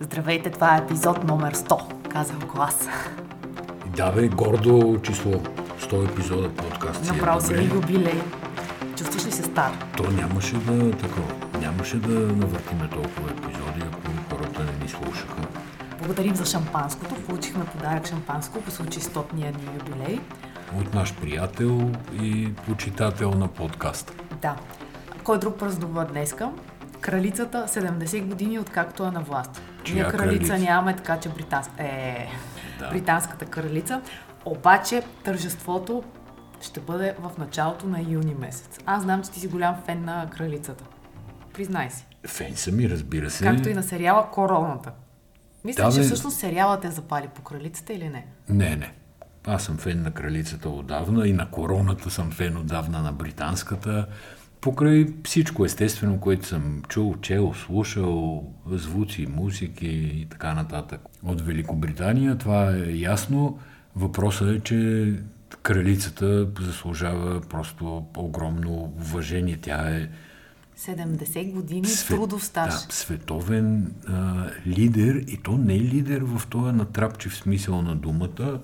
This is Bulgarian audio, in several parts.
Здравейте, това е епизод номер 100, казах глас. Да бе, гордо число. 100 епизода подкаст. е Направо си ли юбилей. Чувстваш ли се стар? То нямаше да такова. Нямаше да навъртиме толкова епизоди, ако хората не ни слушаха. Благодарим за шампанското. Получихме подарък шампанско по случай 100-ния ни юбилей. От наш приятел и почитател на подкаста. Да. Кой друг празнува днеска? Кралицата 70 години откакто е на власт. Чия Ние кралица, кралица? нямаме, така че британс... е, Да. британската кралица. Обаче тържеството ще бъде в началото на юни месец. Аз знам, че ти си голям фен на кралицата. Признай си. Фен са ми, разбира се. Както и на сериала Короната. Мисля, Да, че бе. всъщност сериалът е запали по кралицата или не? Не, не. Аз съм фен на кралицата отдавна и на короната съм фен отдавна на британската. Покрай всичко естествено, което съм чул, чел, слушал, звуци, музики и така нататък. От Великобритания това е ясно. Въпросът е, че кралицата заслужава просто огромно уважение. Тя е 70 години свет- трудов стаж. Да, световен а, лидер и то не е лидер в този натрапчив смисъл на думата,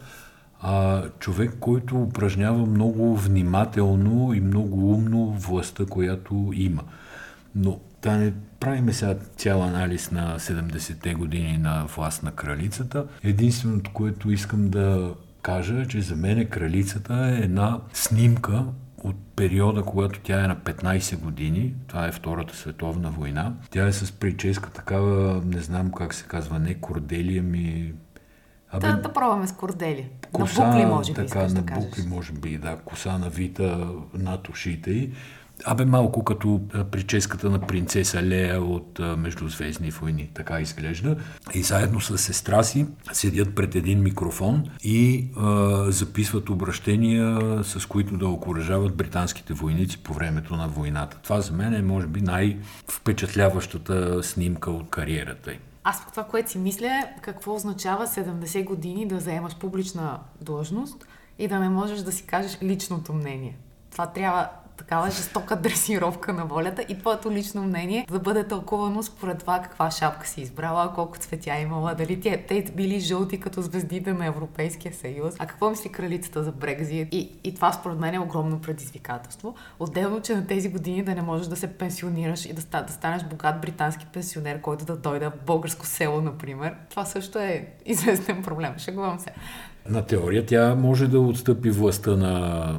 а човек, който упражнява много внимателно и много умно властта, която има. Но да не правиме сега цял анализ на 70-те години на власт на кралицата. Единственото, което искам да кажа, е, че за мен кралицата е една снимка от периода, когато тя е на 15 години, това е Втората световна война. Тя е с прическа такава, не знам как се казва, не корделия ми... Абе, Да, да пробваме с кордели. коса, на букли, може би, така, на кажеш. букли, може би, да, коса навита над ушите й. Абе, малко като а, прическата на принцеса Лея от а, Междузвездни войни. Така изглежда. И заедно с сестра си седят пред един микрофон и а, записват обращения, с които да окоръжават британските войници по времето на войната. Това за мен е, може би, най-впечатляващата снимка от кариерата й. Аз това, което си мисля какво означава 70 години да заемаш публична длъжност и да не можеш да си кажеш личното мнение. Това трябва такава жестока дресировка на волята и твоето лично мнение да бъде тълкувано според това каква шапка си избрала, колко цветя имала, дали те, те били жълти като звездите на Европейския съюз. А какво мисли кралицата за Брекзит? И, и това според мен е огромно предизвикателство. Отделно, че на тези години да не можеш да се пенсионираш и да, да станеш богат британски пенсионер, който да дойде в българско село, например. Това също е известен проблем. Шегувам се. На теория тя може да отстъпи властта на,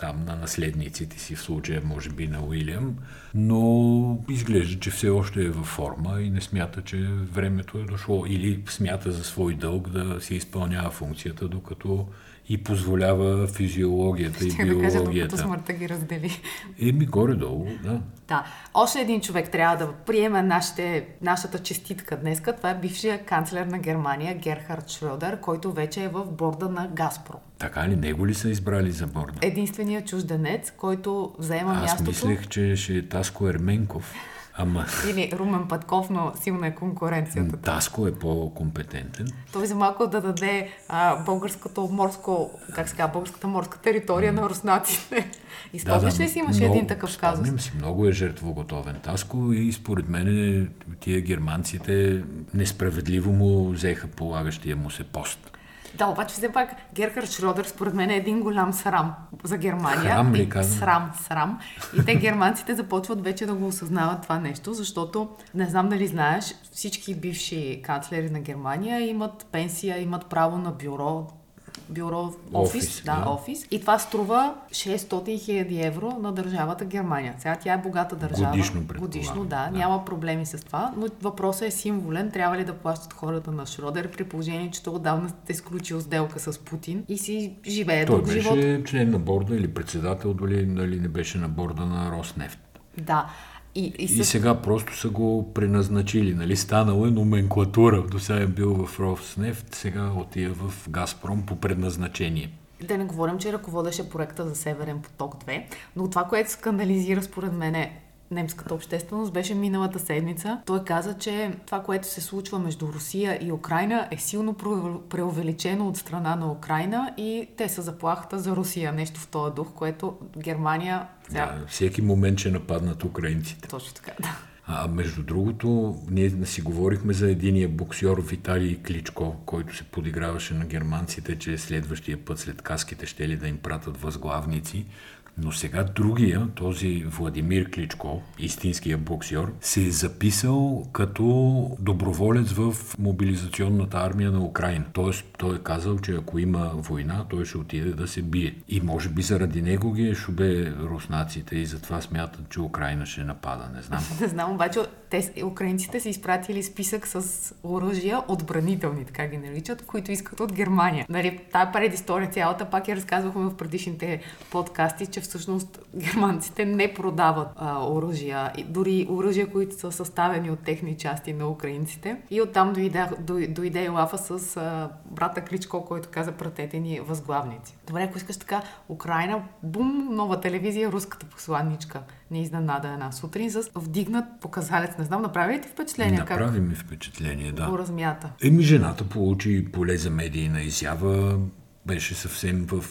там, на наследниците си, в случая може би на Уилям, но изглежда, че все още е във форма и не смята, че времето е дошло. Или смята за свой дълг да си изпълнява функцията, докато и позволява физиологията и Ще да кажа, докато биологията. смъртта ги раздели. Еми, горе-долу, да. Да. Още един човек трябва да приеме нашите, нашата честитка днеска. Това е бившия канцлер на Германия Герхард Шрёдер, който вече е в борда на Газпром. Така ли? Него ли са избрали за борда? Единственият чужденец, който заема Аз мястото. мислех, че ще е Таско Ерменков. Ама Или Румен Пътков, но силна е конкуренцията. Таско е по-компетентен. Той за малко да даде а, българското морско, как се казва, българската морска територия на руснаците. И спомняш ли си, имаше много- един такъв казус? Спомням си, много е жертвоготовен Таско и според мен тия германците несправедливо му взеха полагащия му се пост. Да, обаче все пак Герхард Шродер според мен е един голям срам за Германия. Храм ли казвам? Срам, срам. И те германците започват вече да го осъзнават това нещо, защото не знам дали знаеш, всички бивши канцлери на Германия имат пенсия, имат право на бюро, бюро, офис, Офис, да, да. офис. И това струва 600 хиляди евро на държавата Германия. Сега тя е богата държава. Годишно. Годишно, да, Да. няма проблеми с това, но въпросът е символен. Трябва ли да плащат хората на Шродер при положение, че той отдавна е сключил сделка с Путин и си живее Той беше живот? член на борда или председател, дали, дали не беше на борда на Роснефт. Да. И, и, И с... сега просто са го преназначили, нали? Станало е номенклатура. До сега е бил в Роснефт, сега отива в Газпром по предназначение. Да не говорим, че ръководеше проекта за Северен поток 2, но това, което скандализира според мен е немската общественост, беше миналата седмица. Той каза, че това, което се случва между Русия и Украина е силно пре- преувеличено от страна на Украина и те са заплахата за Русия. Нещо в този дух, което Германия... Да, всеки момент ще нападнат украинците. Точно така, да. А между другото, ние си говорихме за единия боксер Виталий Кличко, който се подиграваше на германците, че следващия път след каските ще ли да им пратят възглавници. Но сега другия, този Владимир Кличко, истинския боксер, се е записал като доброволец в мобилизационната армия на Украина. Тоест, той е казал, че ако има война, той ще отиде да се бие. И може би заради него ги е шубе руснаците и затова смятат, че Украина ще напада. Не знам. Не знам, обаче те, украинците са изпратили списък с оръжия, отбранителни, така ги наричат, които искат от Германия. Нали, тая предистория цялата пак я разказвахме в предишните подкасти, че всъщност германците не продават а, оръжия, дори оръжия, които са съставени от техни части на украинците. И оттам дойде, дойде Лафа с а, брата Кличко, който каза пратете ни възглавници. Добре, ако искаш така, Украина, бум, нова телевизия, руската посланничка не изненада една сутрин с вдигнат показалец. Не знам, направи ли ти впечатление? Направи как ми впечатление, да. Го размята. Еми, жената получи поле за медийна изява, беше съвсем в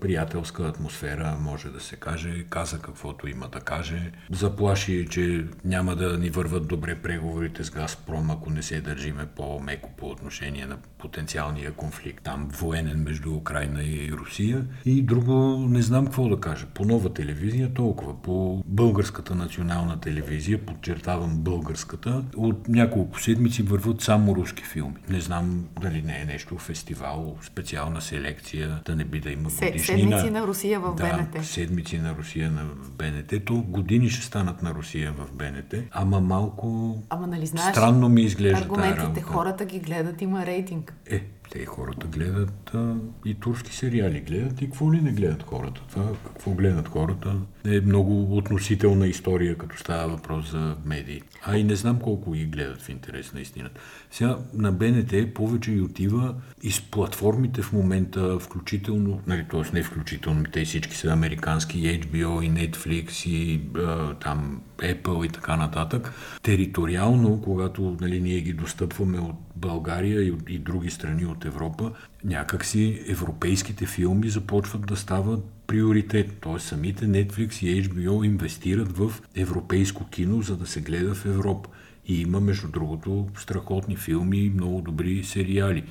приятелска атмосфера, може да се каже. Каза каквото има да каже. Заплаши, че няма да ни върват добре преговорите с Газпром, ако не се държиме по-меко по отношение на потенциалния конфликт там военен между Украина и Русия. И друго не знам какво да кажа. По нова телевизия толкова. По българската национална телевизия, подчертавам българската, от няколко седмици върват само руски филми. Не знам дали не е нещо фестивал, специална селекция лекция, да не би да има годишнина. Седмици на Русия в да, БНТ. седмици на Русия в БНТ. То години ще станат на Русия в БНТ, ама малко ама, нали, знаеш, странно ми изглежда Аргументите, хората ги гледат, има рейтинг. Е, те хората гледат а, и турски сериали гледат и какво ли не гледат хората. Това какво гледат хората е много относителна история, като става въпрос за медии. А и не знам колко ги гледат в интерес на истината. Сега на БНТ повече и отива и с платформите в момента, включително, нали, т.е. не включително, те всички са американски, и HBO, и Netflix, и а, там Apple и така нататък. Териториално, когато нали, ние ги достъпваме от България и, и други страни от Европа, някакси европейските филми започват да стават приоритет. Т.е. самите Netflix и HBO инвестират в европейско кино, за да се гледа в Европа. И има, между другото, страхотни филми и много добри сериали.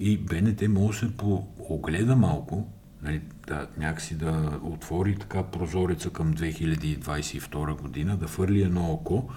И БНТ може да се поогледа малко, нали, да, някакси да отвори така прозореца към 2022 година, да фърли едно око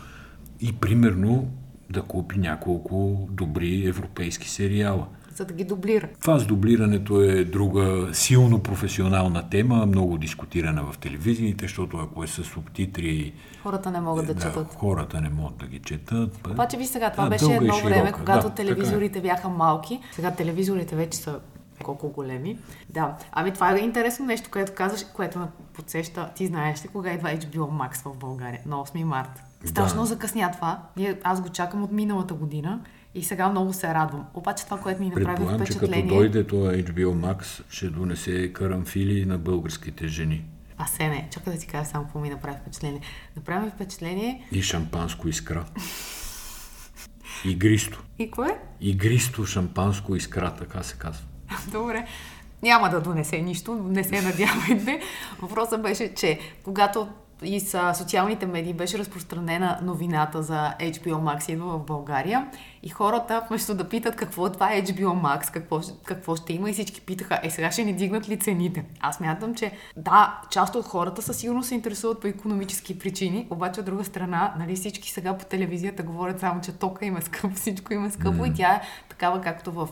и примерно да купи няколко добри европейски сериала. За да ги дублира. Това с дублирането е друга силно професионална тема, много дискутирана в телевизиите, защото ако е с субтитри... Хората не могат да, да четат. Хората не могат да ги четат. Обаче ви сега, това да, беше едно време, когато да, е. телевизорите бяха малки. Сега телевизорите вече са колко големи. Да. Ами това е интересно нещо, което казваш, което ме подсеща. Ти знаеш ли кога идва HBO Max в България? На 8 марта. Страшно да. закъсня това. Аз го чакам от миналата година и сега много се радвам. Обаче това, което ми направи впечатление... че като дойде това HBO Max, ще донесе карамфили на българските жени. А се не, чакай да ти кажа само какво ми направи впечатление. Направи впечатление... И шампанско искра. Игристо. И кое? Игристо шампанско искра, така се казва. Добре. Няма да донесе нищо, не се надявайте. Въпросът беше, че когато и с социалните медии беше разпространена новината за HBO Max идва в България и хората вместо да питат какво е това HBO Max, какво, какво ще има и всички питаха, е сега ще ни дигнат ли цените? Аз мятам, че да, част от хората със сигурност се интересуват по економически причини, обаче от друга страна, нали всички сега по телевизията говорят само, че тока има скъпо, всичко има скъпо mm. и тя е такава както в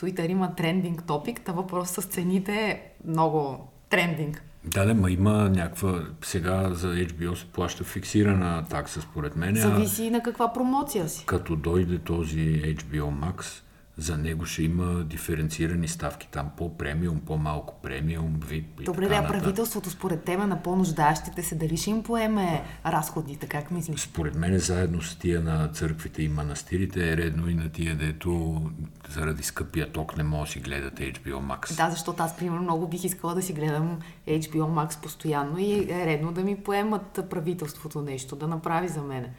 Twitter има трендинг топик, та въпрос с цените е много трендинг. Да, да, ма има някаква... Сега за HBO се плаща фиксирана такса, според мен. Зависи на каква промоция си. Като дойде този HBO Max, за него ще има диференцирани ставки там по-премиум, по-малко премиум, VIP и Добре, да, правителството според тема на по-нуждаещите се, дали ще им поеме разходите, как мислиш? Според мен заедно с тия на църквите и манастирите е редно и на тия, дето заради скъпия ток не може да си гледате HBO Max. Да, защото аз, примерно, много бих искала да си гледам HBO Max постоянно и е редно да ми поемат правителството нещо, да направи за мене.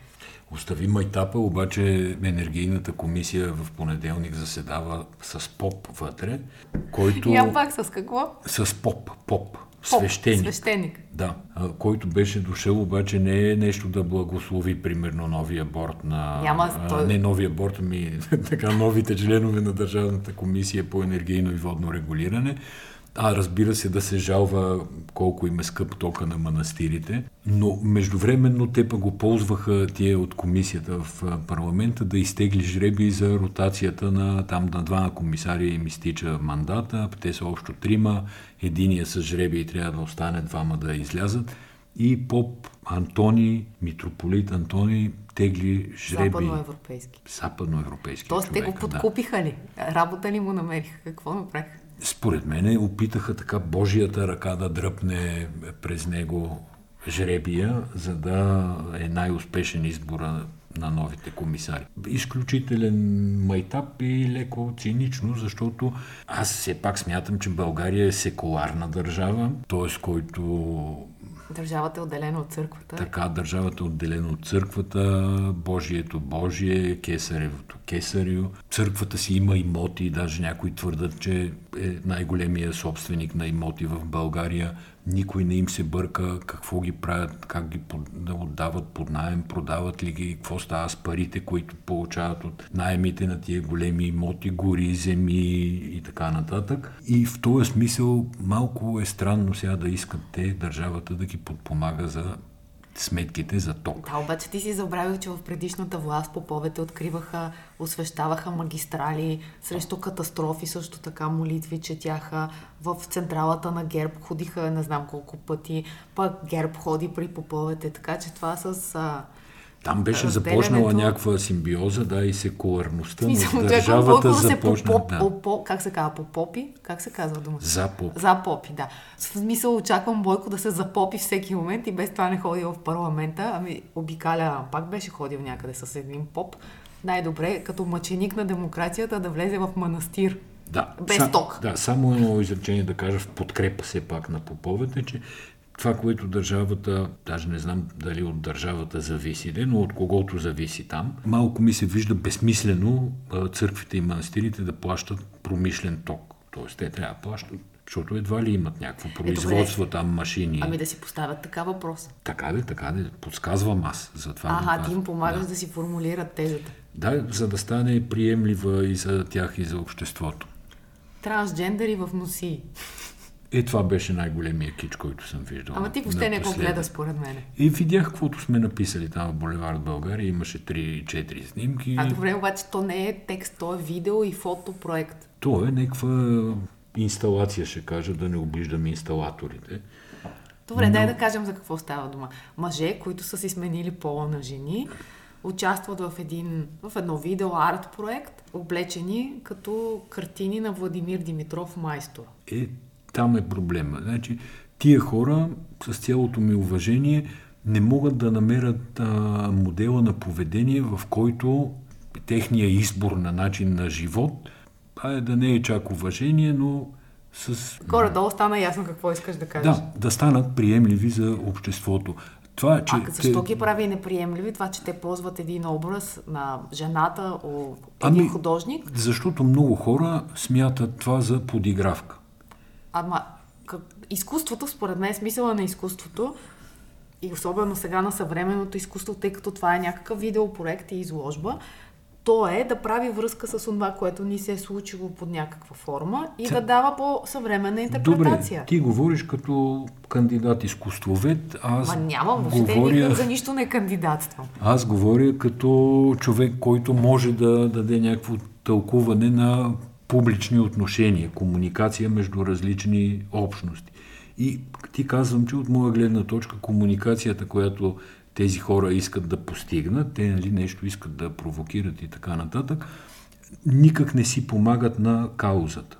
Остави майтапа, обаче енергийната комисия в понеделник заседава с поп вътре, който... Я пак с какво? С поп, поп. свещеник. свещеник. Да, който беше дошъл, обаче не е нещо да благослови, примерно, новия борт на... Няма, той... Не новия борт, ами така новите членове на Държавната комисия по енергийно и водно регулиране, а разбира се да се жалва колко им е скъп тока на манастирите. Но междувременно те па го ползваха тия от комисията в парламента да изтегли жреби за ротацията на там на два комисари им изтича мандата. Те са общо трима. Единия с жреби и трябва да остане двама да излязат. И поп Антони, митрополит Антони тегли жреби. Западноевропейски. Западноевропейски. Тоест те го подкупиха да. ли? Работа ли му намериха? Какво направиха? Според мен опитаха така Божията ръка да дръпне през него жребия, за да е най-успешен избора на новите комисари. Изключителен майтап и леко цинично, защото аз все пак смятам, че България е секуларна държава, т.е. който Държавата е отделена от църквата. Така, държавата е отделена от църквата, Божието Божие, Кесаревото Кесарио. Църквата си има имоти, даже някои твърдат, че е най-големия собственик на имоти в България. Никой не им се бърка какво ги правят, как ги да отдават под найем, продават ли ги, какво става с парите, които получават от найемите на тия големи имоти, гори, земи и така нататък. И в този смисъл малко е странно сега да искат те държавата да ги подпомага за сметките за ток. Да, обаче ти си забравил, че в предишната власт поповете откриваха, освещаваха магистрали срещу катастрофи, също така молитви четяха в централата на ГЕРБ, ходиха не знам колко пъти, пък ГЕРБ ходи при поповете, така че това с... А, там беше започнала някаква симбиоза, да, и секуларността на държавата да започна. По, по, по, по, как се казва, по попи? Как се казва дума? За попи. За попи, да. В смисъл очаквам Бойко да се запопи всеки момент и без това не ходи в парламента, ами обикаля, пак беше ходил някъде с един поп. Най-добре, като мъченик на демокрацията, да влезе в манастир. Да, без сам, ток. Да, само едно изречение да кажа в подкрепа все пак на поповете, че това, което държавата, даже не знам дали от държавата зависи, но от когото зависи там, малко ми се вижда безсмислено църквите и манастирите да плащат промишлен ток. Тоест те трябва да плащат защото едва ли имат някакво производство, е, там машини. Ами да си поставят така въпрос. Така де, така де, подсказвам аз. Затова ага, ти им помагаш да. да си формулират тезата. Да, за да стане приемлива и за тях, и за обществото. Трансджендери в носи. Е, това беше най-големия кич, който съм виждал. Ама ти въобще не го гледа, според мен. И видях каквото сме написали там в Боливард България. Имаше 3-4 снимки. А добре, обаче то не е текст, то е видео и фотопроект. То е някаква инсталация, ще кажа, да не обиждам инсталаторите. Добре, Но... дай да кажем за какво става дума. Мъже, които са си сменили пола на жени, участват в, един, в едно видео арт проект, облечени като картини на Владимир Димитров майстор. Е, там е проблема. Значи, тия хора, с цялото ми уважение, не могат да намерят а, модела на поведение, в който техния избор на начин на живот, а е да не е чак уважение, но с... Горе-долу стана ясно какво искаш да кажеш. Да, да станат приемливи за обществото. Това, че а защо те... ги прави неприемливи? Това, че те ползват един образ на жената, един ами, художник? Защото много хора смятат това за подигравка. Ама, как, изкуството, според мен, смисъла на изкуството и особено сега на съвременното изкуство, тъй като това е някакъв видеопроект и изложба, то е да прави връзка с това, което ни се е случило под някаква форма и Ца... да дава по-съвременна интерпретация. Добре, ти говориш като кандидат изкуствовед, аз Ма нямам, въобще говоря... за нищо не кандидатствам. Аз говоря като човек, който може да даде някакво тълкуване на публични отношения, комуникация между различни общности. И ти казвам, че от моя гледна точка комуникацията, която тези хора искат да постигнат, те нали, нещо искат да провокират и така нататък, никак не си помагат на каузата.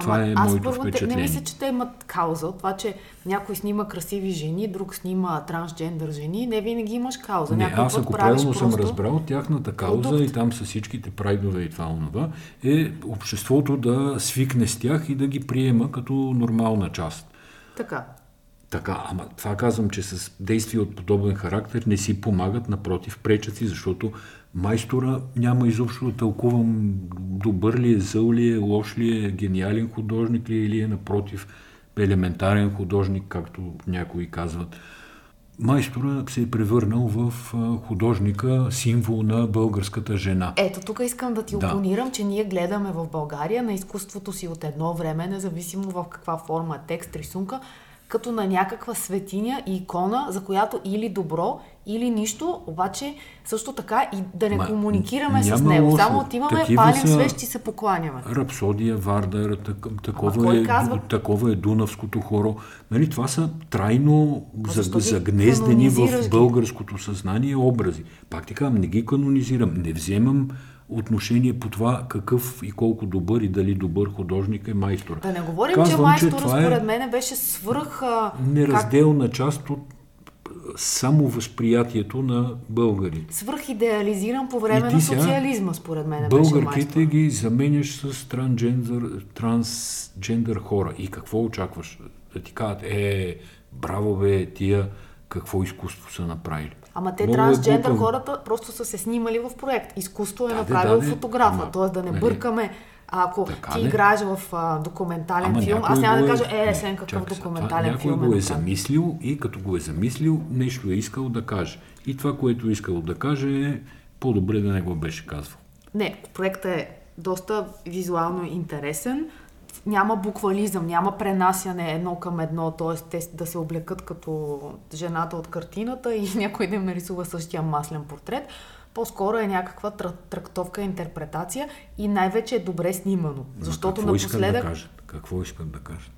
Това Ама, е аз моето първо. Не мисля, че те имат кауза. Това, че някой снима красиви жени, друг снима трансджендър жени, не винаги имаш кауза. Не, аз ако правилно съм разбрал, тяхната кауза продукт. и там са всичките прайдове и това онова, е обществото да свикне с тях и да ги приема като нормална част. Така. Така, ама това казвам, че с действия от подобен характер не си помагат, напротив, пречат си, защото майстора няма изобщо да тълкувам добър ли е, зъл ли е, лош ли е, гениален художник ли е или е напротив елементарен художник, както някои казват. Майстора се е превърнал в художника, символ на българската жена. Ето, тук искам да ти да. опонирам, че ние гледаме в България на изкуството си от едно време, независимо в каква форма е текст, рисунка, като на някаква светиня и икона, за която или добро, или нищо, обаче също така и да не Ма, комуникираме с него. Лошо. Само отиваме, Такива палим са... свещи се покланяме. Рапсодия, Вардер, так, такова, е, казва... такова е Дунавското хоро. Нали, това са трайно загнездени в българското съзнание образи. Пак ти казвам, не ги канонизирам, не вземам отношение по това какъв и колко добър и дали добър художник е майстор. Да не говорим, Казвам, че майстор че според е мен беше свръх... Неразделна как... част от само възприятието на българи. Свръх идеализиран по време на социализма, според мен. Българките ги заменяш с трансджендър, трансджендър хора. И какво очакваш? Да ти кажат, е, браво бе, тия какво изкуство са направили. Ама те Много е трансджендър е хората просто са се снимали в проект. Изкуство е да, направил да, фотографа. Ама, т.е. да не нали? бъркаме ако така ти ли? играеш в а, документален Ама филм, аз няма да кажа, е, е, сен какъв чакай, документален това, някой го е замислил и като го е замислил, нещо е искал да каже. И това, което е искал да каже, е по-добре да не го беше казвал. Не, проектът е доста визуално интересен. Няма буквализъм, няма пренасяне едно към едно, т.е. те да се облекат като жената от картината и някой да им нарисува същия маслен портрет по-скоро е някаква трактовка, интерпретация и най-вече е добре снимано. Защото какво напоследък... Да кажат? Какво искат да кажат?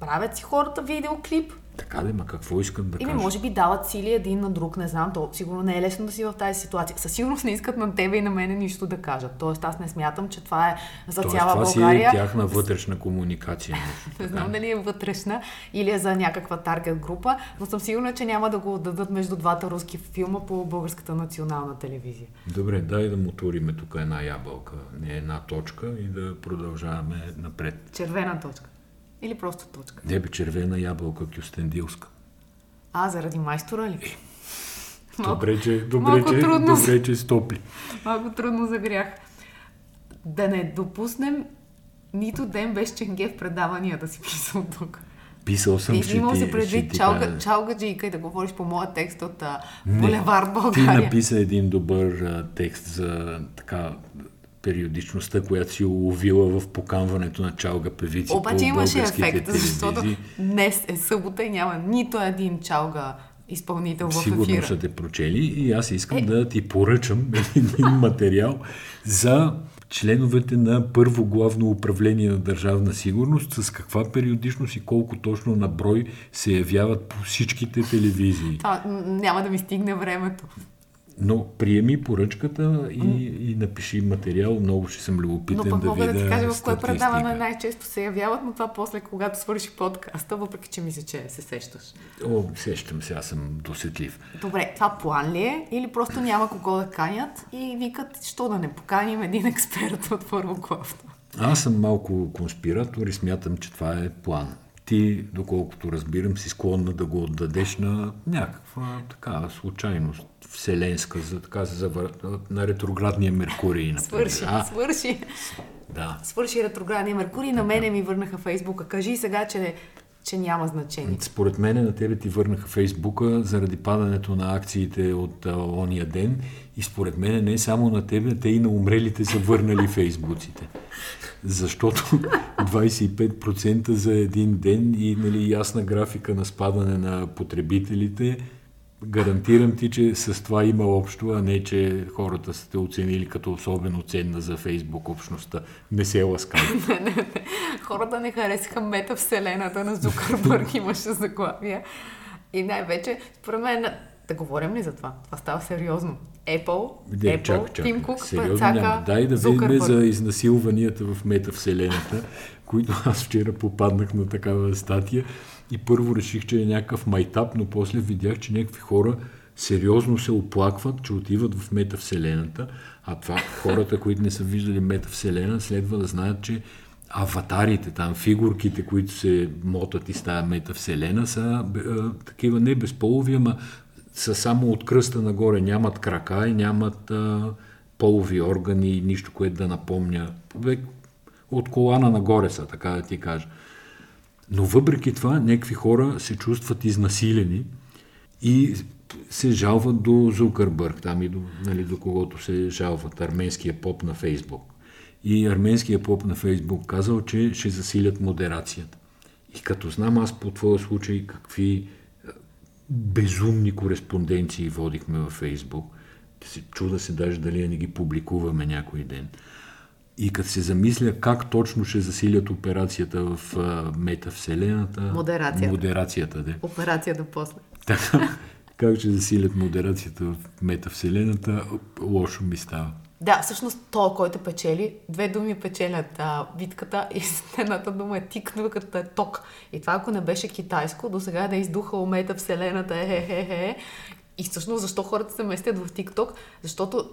Правят си хората видеоклип, така да, ма какво искат да Или може би дават сили един на друг, не знам, то сигурно не е лесно да си в тази ситуация. Със сигурност не искат на тебе и на мене нищо да кажат. Тоест аз не смятам, че това е за Тоест, цяла това България. Това си е тяхна вътрешна комуникация. не знам дали е вътрешна или е за някаква таргет група, но съм сигурна, че няма да го отдадат между двата руски филма по българската национална телевизия. Добре, дай да моториме тук една ябълка, не една точка и да продължаваме напред. Червена точка. Или просто точка? Не бе, червена ябълка кюстендилска. А, заради майстора ли? Е, малко, добре, че, добре, че, трудно, добре, че стопли. Малко трудно загрях. Да не допуснем нито ден без ченге в предавания да си писал тук. Писал съм, ти, имал се предвид чалга, чалга джийка и да говориш по моя текст от Булевард България. Ти написа един добър а, текст за така периодичността, която си уловила в поканването на чалга певици Обаче по имаше ефект, защото днес е събота и няма нито един чалга изпълнител в ефира. Сигурно са те прочели и аз искам е... да ти поръчам един материал за членовете на първо главно управление на държавна сигурност, с каква периодичност и колко точно на брой се явяват по всичките телевизии. Това няма да ми стигне времето. Но приеми поръчката и, и напиши материал. Много ще съм любопитен но, да видя да ти кажа в кое предаване най-често се явяват, но това после, когато свърши подкаста, въпреки че мисля, че се сещаш. О, сещам се, аз съм досетлив. Добре, това план ли е? Или просто няма кого да канят и викат, що да не поканим един експерт от първо главно? Аз съм малко конспиратор и смятам, че това е план ти, доколкото разбирам, си склонна да го отдадеш на някаква така случайност вселенска, за, така, за, на ретроградния Меркурий. Например. Свърши, а? свърши. Да. Свърши ретроградния Меркурий. На мене ми върнаха Фейсбука. Кажи сега, че че няма значение. Според мен на тебе ти върнаха Фейсбука заради падането на акциите от а, ония ден и според мен не само на тебе, те и на умрелите са върнали Фейсбуците. Защото 25% за един ден и нали, ясна графика на спадане на потребителите – гарантирам ти, че с това има общо, а не, че хората сте оценили като особено ценна за Фейсбук общността. Не се ласкай. не, не, не. Хората не харесаха метавселената на Зукърбърг, имаше заглавия. И най-вече, според мен, да говорим ли за това? Това става сериозно. Apple, Не, Apple, чак, чак. Тим Кук, Сериозно няма. Дай да видим за изнасилванията в метавселената, които аз вчера попаднах на такава статия. И първо реших, че е някакъв майтап, но после видях, че някакви хора сериозно се оплакват, че отиват в метавселената, а това хората, които не са виждали метавселена, следва да знаят, че аватарите, там фигурките, които се мотат из тази метавселена, са е, такива не безполови, ама са само от кръста нагоре, нямат крака и нямат е, полови органи и нищо, което да напомня. От колана нагоре са, така да ти кажа. Но въпреки това, някакви хора се чувстват изнасилени и се жалват до Зукърбърг, там и до, нали, до когото се жалват, арменския поп на Фейсбук. И арменския поп на Фейсбук казал, че ще засилят модерацията. И като знам аз по твоя случай какви безумни кореспонденции водихме във Фейсбук, се чуда се даже дали не ги публикуваме някой ден. И като се замисля как точно ще засилят операцията в метавселената... Модерацията. Модерацията, да. Операцията после. Така, как ще засилят модерацията в метавселената, лошо ми става. Да, всъщност то, който печели, две думи печелят а, битката и едната дума е тик, другата е ток. И това, ако не беше китайско, до сега да е издухало мета вселената, е, е, е, е. И всъщност защо хората се местят в TikTok? Защото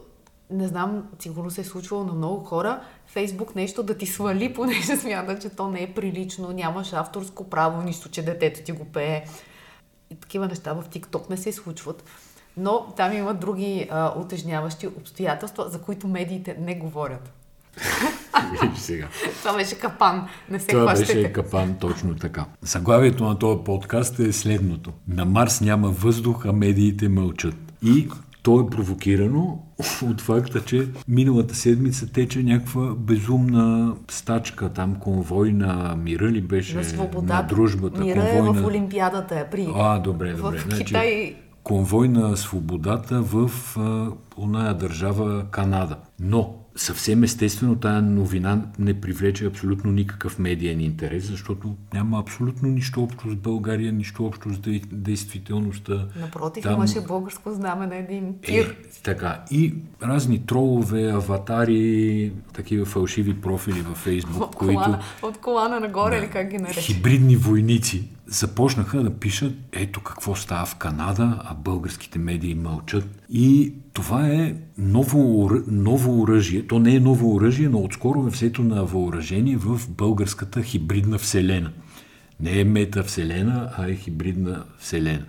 не знам, сигурно се е случвало на много хора, Фейсбук нещо да ти свали, понеже смята, че то не е прилично, нямаш авторско право, нищо, че детето ти го пее. И такива неща в TikTok не се случват. Но там има други а, утежняващи обстоятелства, за които медиите не говорят. сега. Това беше капан. Не се Това хващате. беше капан, точно така. Заглавието на този подкаст е следното. На Марс няма въздух, а медиите мълчат. И то е провокирано от факта, че миналата седмица тече някаква безумна стачка, там конвой на мира ли беше? на свободата. На дружбата. Мира конвой е в. Олимпиадата. Е, при... А, добре, добре. В Значи, Китай конвой на свободата в а, оная държава Канада. Но съвсем естествено тая новина не привлече абсолютно никакъв медиен интерес, защото няма абсолютно нищо общо с България, нищо общо с дей- действителността. Напротив, Там- имаше българско знаме на един Е, тир. така. И разни тролове, аватари, такива фалшиви профили във Фейсбук, От които... колана, от колана нагоре, или как ги нарече. хибридни войници започнаха да пишат ето какво става в Канада, а българските медии мълчат. И това е ново, ново оръжие. То не е ново оръжие, но отскоро е взето на въоръжение в българската хибридна вселена. Не е метавселена, а е хибридна вселена.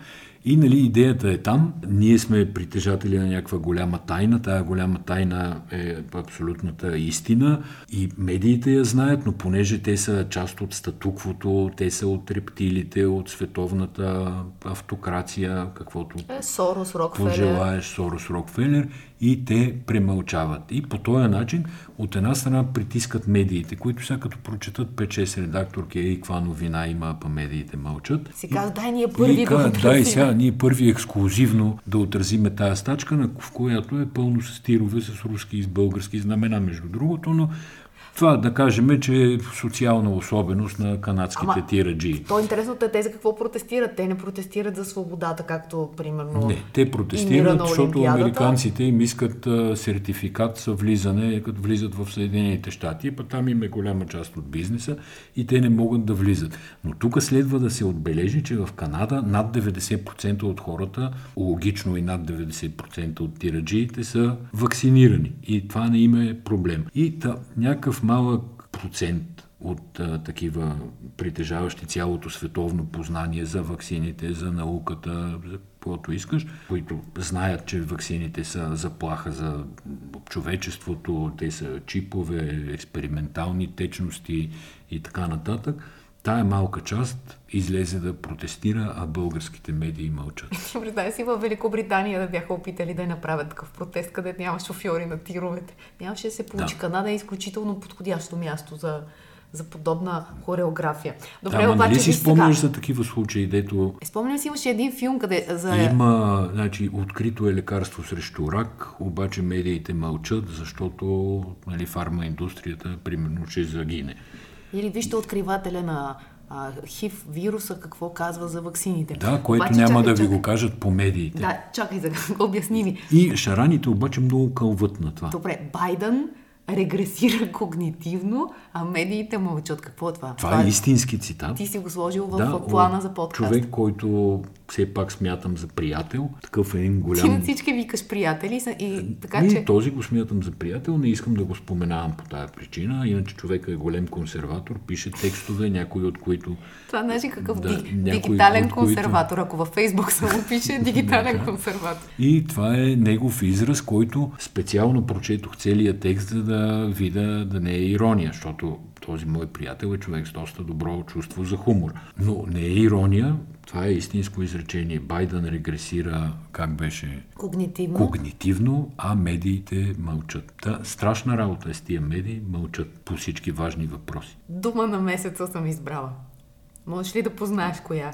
И нали, идеята е там, ние сме притежатели на някаква голяма тайна, тая голяма тайна е абсолютната истина. И медиите я знаят, но понеже те са част от статуквото, те са от рептилите, от световната автокрация, каквото Е, Сорос, Рокфелер. пожелаеш Сорос Рокфелер и те премълчават. И по този начин от една страна притискат медиите, които сега като прочетат 5-6 редакторки, ей, каква новина има, па медиите мълчат. Си казва, дай ние първи и, да дай сега ние първи ексклюзивно да отразиме тая стачка, на- в която е пълно с тирове с руски и с български знамена, между другото, но това да кажем, че е социална особеност на канадските Ама- тираджи. То интересното е те за какво протестират. Те не протестират за свободата, както примерно Не, те протестират, защото американците им искат а, сертификат за влизане, като влизат в Съединените щати, па там им е голяма част от бизнеса и те не могат да влизат. Но тук следва да се отбележи, че в Канада над 90% от хората, логично и над 90% от тираджиите са вакцинирани и това не им е проблем. И та, някакъв малък процент от а, такива притежаващи цялото световно познание за ваксините, за науката, за каквото искаш, които знаят, че ваксините са заплаха за човечеството, те са чипове, експериментални течности и така нататък. Тая малка част излезе да протестира, а българските медии мълчат. Представя си във Великобритания да бяха опитали да направят такъв протест, където няма шофьори на тировете. Нямаше да се получи. Да. Канада е изключително подходящо място за, за подобна хореография. Добре, Ама обаче нали си спомняш сега. за такива случаи, дето Спомням си, имаше един филм, къде за... Има, значи, открито е лекарство срещу рак, обаче медиите мълчат, защото нали, фармаиндустрията, примерно, ще загине. Или вижте откривателя на а, хив вируса, какво казва за ваксините. Да, което Обаче, няма чакай, да ви чакай. го кажат по медиите. Да, чакай сега, обясни ми. И шараните обаче много кълват на това. Добре, Байден регресира когнитивно, а медиите мълчат. Какво е това? Това е истински цитат. Ти си го сложил в да, плана за подкаст. Човек, който все пак смятам за приятел, такъв е един Ти на голям... всички викаш приятели и така и че... този го смятам за приятел, не искам да го споменавам по тая причина, иначе човека е голем консерватор, пише текстове, някои от които Това значи какъв Да, ди, някой, дигитален от които- консерватор. Ако във Фейсбук само пише дигитален консерватор. И това е негов израз, който специално прочетох целият текст, за да видя да не е ирония, защото този мой приятел е човек с доста добро чувство за хумор. Но не е ирония, това е истинско изречение. Байден регресира, как беше? Когнитивно. Когнитивно, а медиите мълчат. Та, страшна работа е с тия медии, мълчат по всички важни въпроси. Дума на месеца съм избрала. Можеш ли да познаеш коя?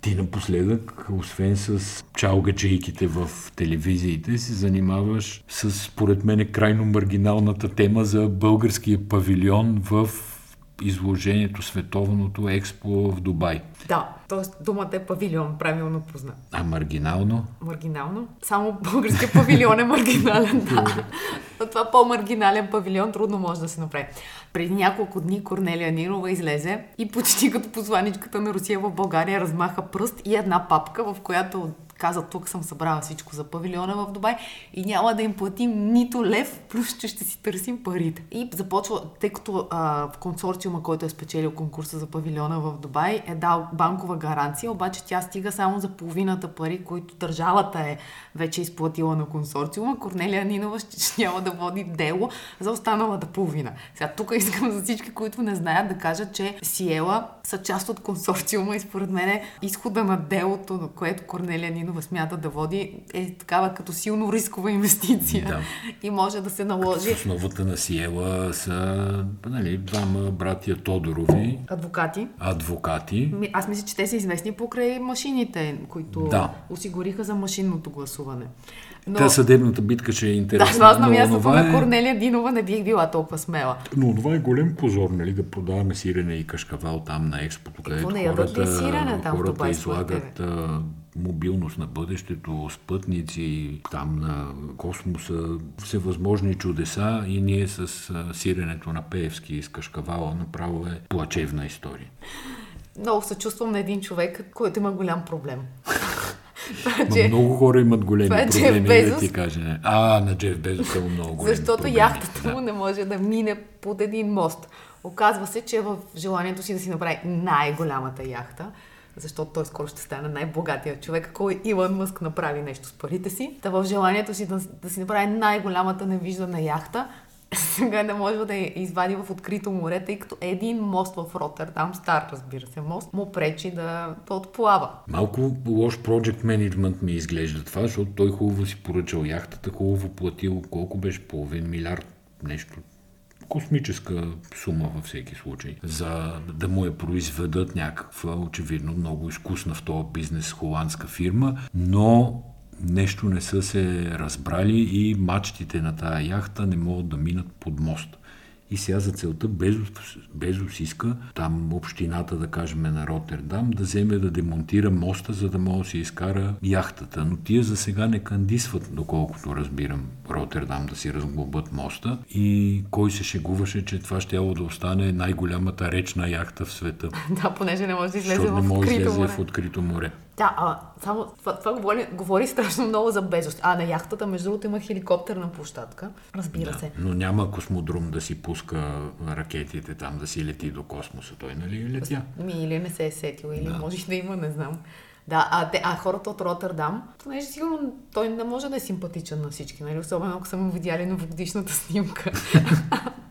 Ти напоследък, освен с чалгаджейките в телевизиите, се занимаваш с, според мен, крайно маргиналната тема за българския павилион в изложението Световното експо в Дубай. Да, т.е. думата е павилион, правилно позна. А маргинално? Маргинално? Само българския павилион е маргинален, да. Но това по-маргинален павилион трудно може да се направи. Преди няколко дни Корнелия Нинова излезе и почти като посланичката на Русия в България размаха пръст и една папка, в която каза, тук съм събрала всичко за павилиона в Дубай и няма да им платим нито лев, плюс че ще си търсим парите. И започва, тъй като а, консорциума, който е спечелил конкурса за павилиона в Дубай, е дал банкова гаранция, обаче тя стига само за половината пари, които държавата е вече изплатила на консорциума. Корнелия Нинова ще няма да води дело за останалата половина. Сега тук искам за всички, които не знаят да кажат, че Сиела са част от консорциума и според мен изхода на делото, на което Корнелия Нинова смята да води, е такава като силно рискова инвестиция. Да. И може да се наложи. Като в основата на Сиела са нали, двама братия Тодорови. Адвокати. Адвокати. Аз мисля, че те са известни покрай машините, които да. осигуриха за машинното гласуване. Но... Та съдебната битка ще е интересна. Да, аз на мястото на е... Корнелия Динова не бих била толкова смела. Но това е голем позор, нали, да продаваме сирене и кашкавал там на експото, където хората, сирене, там хората излагат а, мобилност на бъдещето, спътници, там на космоса, всевъзможни чудеса и ние с а, сиренето на Пеевски и с кашкавала направо е плачевна история. Много се чувствам на един човек, който има голям проблем. че... Много хора имат големи това е проблеми, Безос... да ти кажа. Не. А, на Джеф Безос е много големи Защото проблеми. яхтата му да. не може да мине под един мост. Оказва се, че в желанието си да си направи най-голямата яхта, защото той скоро ще стане най-богатия човек, ако Илон Мъск направи нещо с парите си. Та в желанието си да, да си направи най-голямата невиждана яхта, сега не може да я извади в открито море, тъй като един мост в Роттердам, стар разбира се мост, му пречи да, да отплава. Малко лош project management ми изглежда това, защото той хубаво си поръчал яхтата, хубаво платил, колко беше половин милиард, нещо космическа сума във всеки случай, за да му я произведат някаква, очевидно, много изкусна в този бизнес холандска фирма, но нещо не са се разбрали и мачтите на тая яхта не могат да минат под мост. И сега за целта Безос, Безос иска там общината, да кажем на Роттердам, да вземе да демонтира моста, за да може да се изкара яхтата. Но тия за сега не кандисват, доколкото разбирам, Роттердам да си разглобят моста. И кой се шегуваше, че това ще да остане най-голямата речна яхта в света. Да, понеже не може да излезе в, да излезе в открито море. Да, а, само това, това говори, говори страшно много за Безос. А на яхтата, между другото, има хеликоптерна площадка. Разбира да, се. Но няма космодрум да си пуска ракетите там, да си лети до космоса. Той нали летя? Ми, или не се е сетил, или да. може да има, не знам. Да, а, те, а хората от Роттердам, понеже сигурно той не може да е симпатичен на всички, нали? особено ако са му видяли на годишната снимка.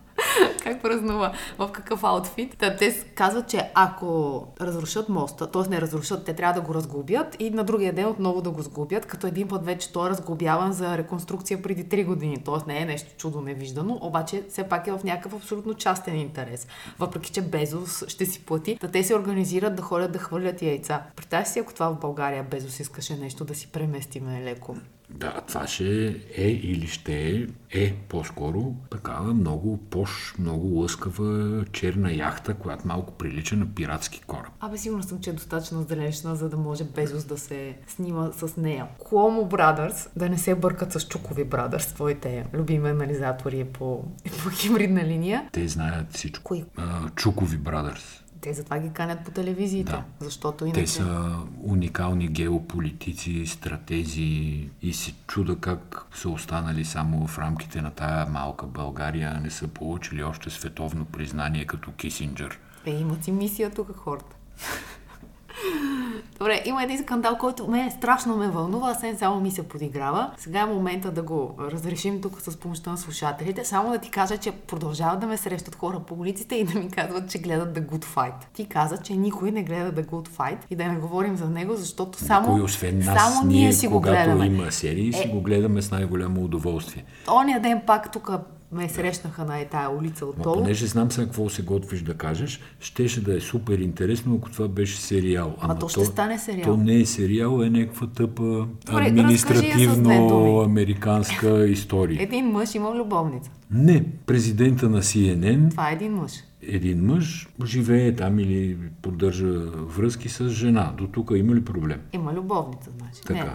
как празнува, в какъв аутфит. Та, те казват, че ако разрушат моста, т.е. не разрушат, те трябва да го разглобят и на другия ден отново да го сглобят, като един път вече той е разглобяван за реконструкция преди 3 години. Т.е. не е нещо чудо невиждано, обаче все пак е в някакъв абсолютно частен интерес. Въпреки, че Безос ще си плати, да те се организират да ходят да хвърлят яйца. Представя си, ако това в България Безос искаше нещо да си преместиме леко. Да, това ще е или ще е, е по-скоро такава много пош, много лъскава черна яхта, която малко прилича на пиратски кораб. Абе, сигурно съм, че е достатъчно зрелищна, за да може Безос да се снима с нея. Cuomo Brothers, да не се бъркат с Чукови Brothers, твоите любими анализатори по, по хибридна линия. Те знаят всичко. Кои? Uh, Чукови Brothers. Те затова ги канят по телевизиите, да. защото иначе... Те са уникални геополитици, стратези и се чуда как са останали само в рамките на тая малка България, не са получили още световно признание като Кисинджер. Е, имат си мисия тук хората. Добре, има един скандал, който ме страшно ме вълнува, а сен само ми се подиграва. Сега е момента да го разрешим тук с помощта на слушателите. Само да ти кажа, че продължават да ме срещат хора по улиците и да ми казват, че гледат The Good Fight. Ти каза, че никой не гледа The Good Fight и да не говорим за него, защото само, Кой, освен нас, само ние, си го когато гледаме. има серии, си Е. го гледаме с най-голямо удоволствие. Оня ден пак тук ме срещнаха на е тая улица Ма отдолу. понеже знам сега какво се готвиш да кажеш, щеше да е супер интересно, ако това беше сериал. Ама то ще стане сериал. То не е сериал, е някаква тъпа Добре, административно-американска история. Един мъж има любовница. Не, президента на CNN, Това е един мъж. един мъж, живее там или поддържа връзки с жена. До тук има ли проблем? Има любовница, значи. Така. Не.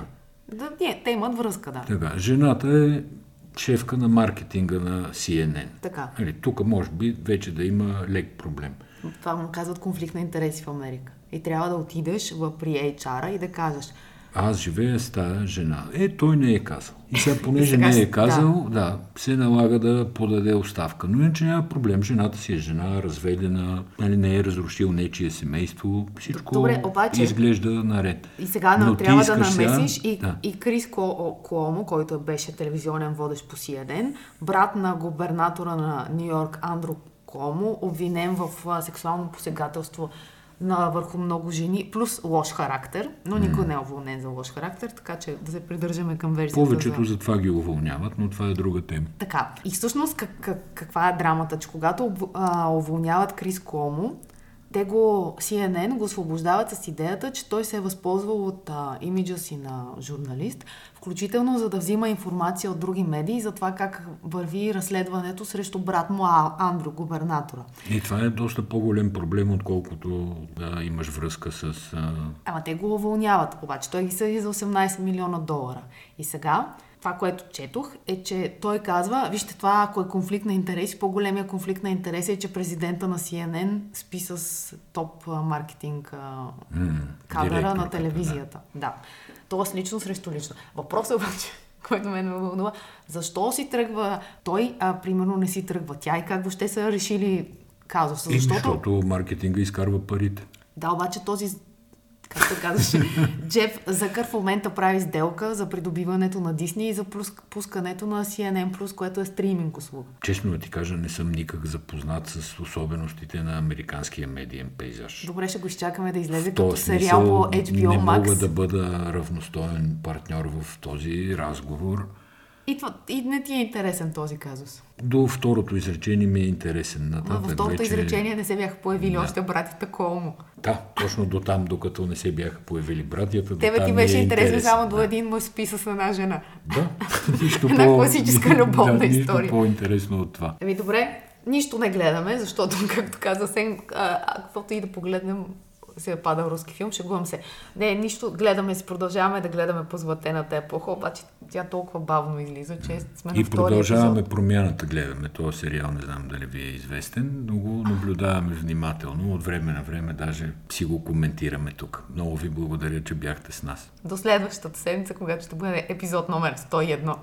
Да, не, те имат връзка, да. Така, жената е шефка на маркетинга на CNN. Така. Нали, тук може би вече да има лек проблем. Това му казват конфликт на интереси в Америка. И трябва да отидеш при HR-а и да кажеш, Аз живея с тази жена. Е, той не е казал. И сега, понеже сега не е казал, да. да, се налага да подаде оставка. Но иначе няма проблем. Жената си е жена, разведена, нали, не е разрушил нечие семейство. Всичко Добре, обаче- изглежда наред. И сега Но трябва да искаш сега- намесиш и, Да. и Крис Куомо, който беше телевизионен водещ по CNN, брат на губернатора на Нью Йорк Андрю Куомо, обвинен в сексуално посегателство на върху много жени, плюс лош характер, но никой не е уволнен за лош характер, така че да се придържаме към версията. Повечето за... за това ги уволняват, но това е друга тема. Така, и всъщност как, как, каква е драмата, че когато а, уволняват Крис Куомо, те го, CNN го освобождават с идеята, че той се е възползвал от а, имиджа си на журналист, включително за да взима информация от други медии за това как върви разследването срещу брат му А- Андрю, губернатора. И това е доста по-голем проблем, отколкото да имаш връзка с... А... Ама те го уволняват, обаче той ги съди за 18 милиона долара. И сега, това, което четох, е, че той казва, вижте това, ако е конфликт на интереси, по-големия конфликт на интереси е, че президента на CNN спи с топ маркетинг а, кадъра директор, на като, телевизията. Да. Тоест лично срещу лично. Въпросът обаче, който мен ме вълнува, защо си тръгва той, а примерно не си тръгва тя и как въобще са решили казуса? Е, Защото... защото маркетинга изкарва парите. Да, обаче този, как се казваше, Джеф Закър в момента прави сделка за придобиването на Дисни и за пус- пускането на CNN+, което е стриминг услуга. Честно да ти кажа, не съм никак запознат с особеностите на американския медиен пейзаж. Добре, ще го изчакаме да излезе като сериал по HBO не Max. мога да бъда равностоен партньор в този разговор. И, това, и не ти е интересен този казус. До второто изречение ми е интересен. Но Нататък във второто вече... изречение не се бяха появили Да. още братите Колмо. Да, точно до там, докато не се бяха появили братята. до Тебе ти ми е беше интересен само до да. един мъж спи с една жена. Да, нищо Една по... класическа любовна да, история. Нищо по-интересно от това. Еми добре, нищо не гледаме, защото, както каза Сен, а, каквото и да погледнем, се е падал руски филм, шегувам се. Не, нищо, гледаме си, продължаваме да гледаме по златената епоха, обаче тя толкова бавно излиза, че сме на И втори продължаваме епизод. промяната, гледаме този сериал, не знам дали ви е известен, но го наблюдаваме внимателно, от време на време даже си го коментираме тук. Много ви благодаря, че бяхте с нас. До следващата седмица, когато ще бъде епизод номер 101.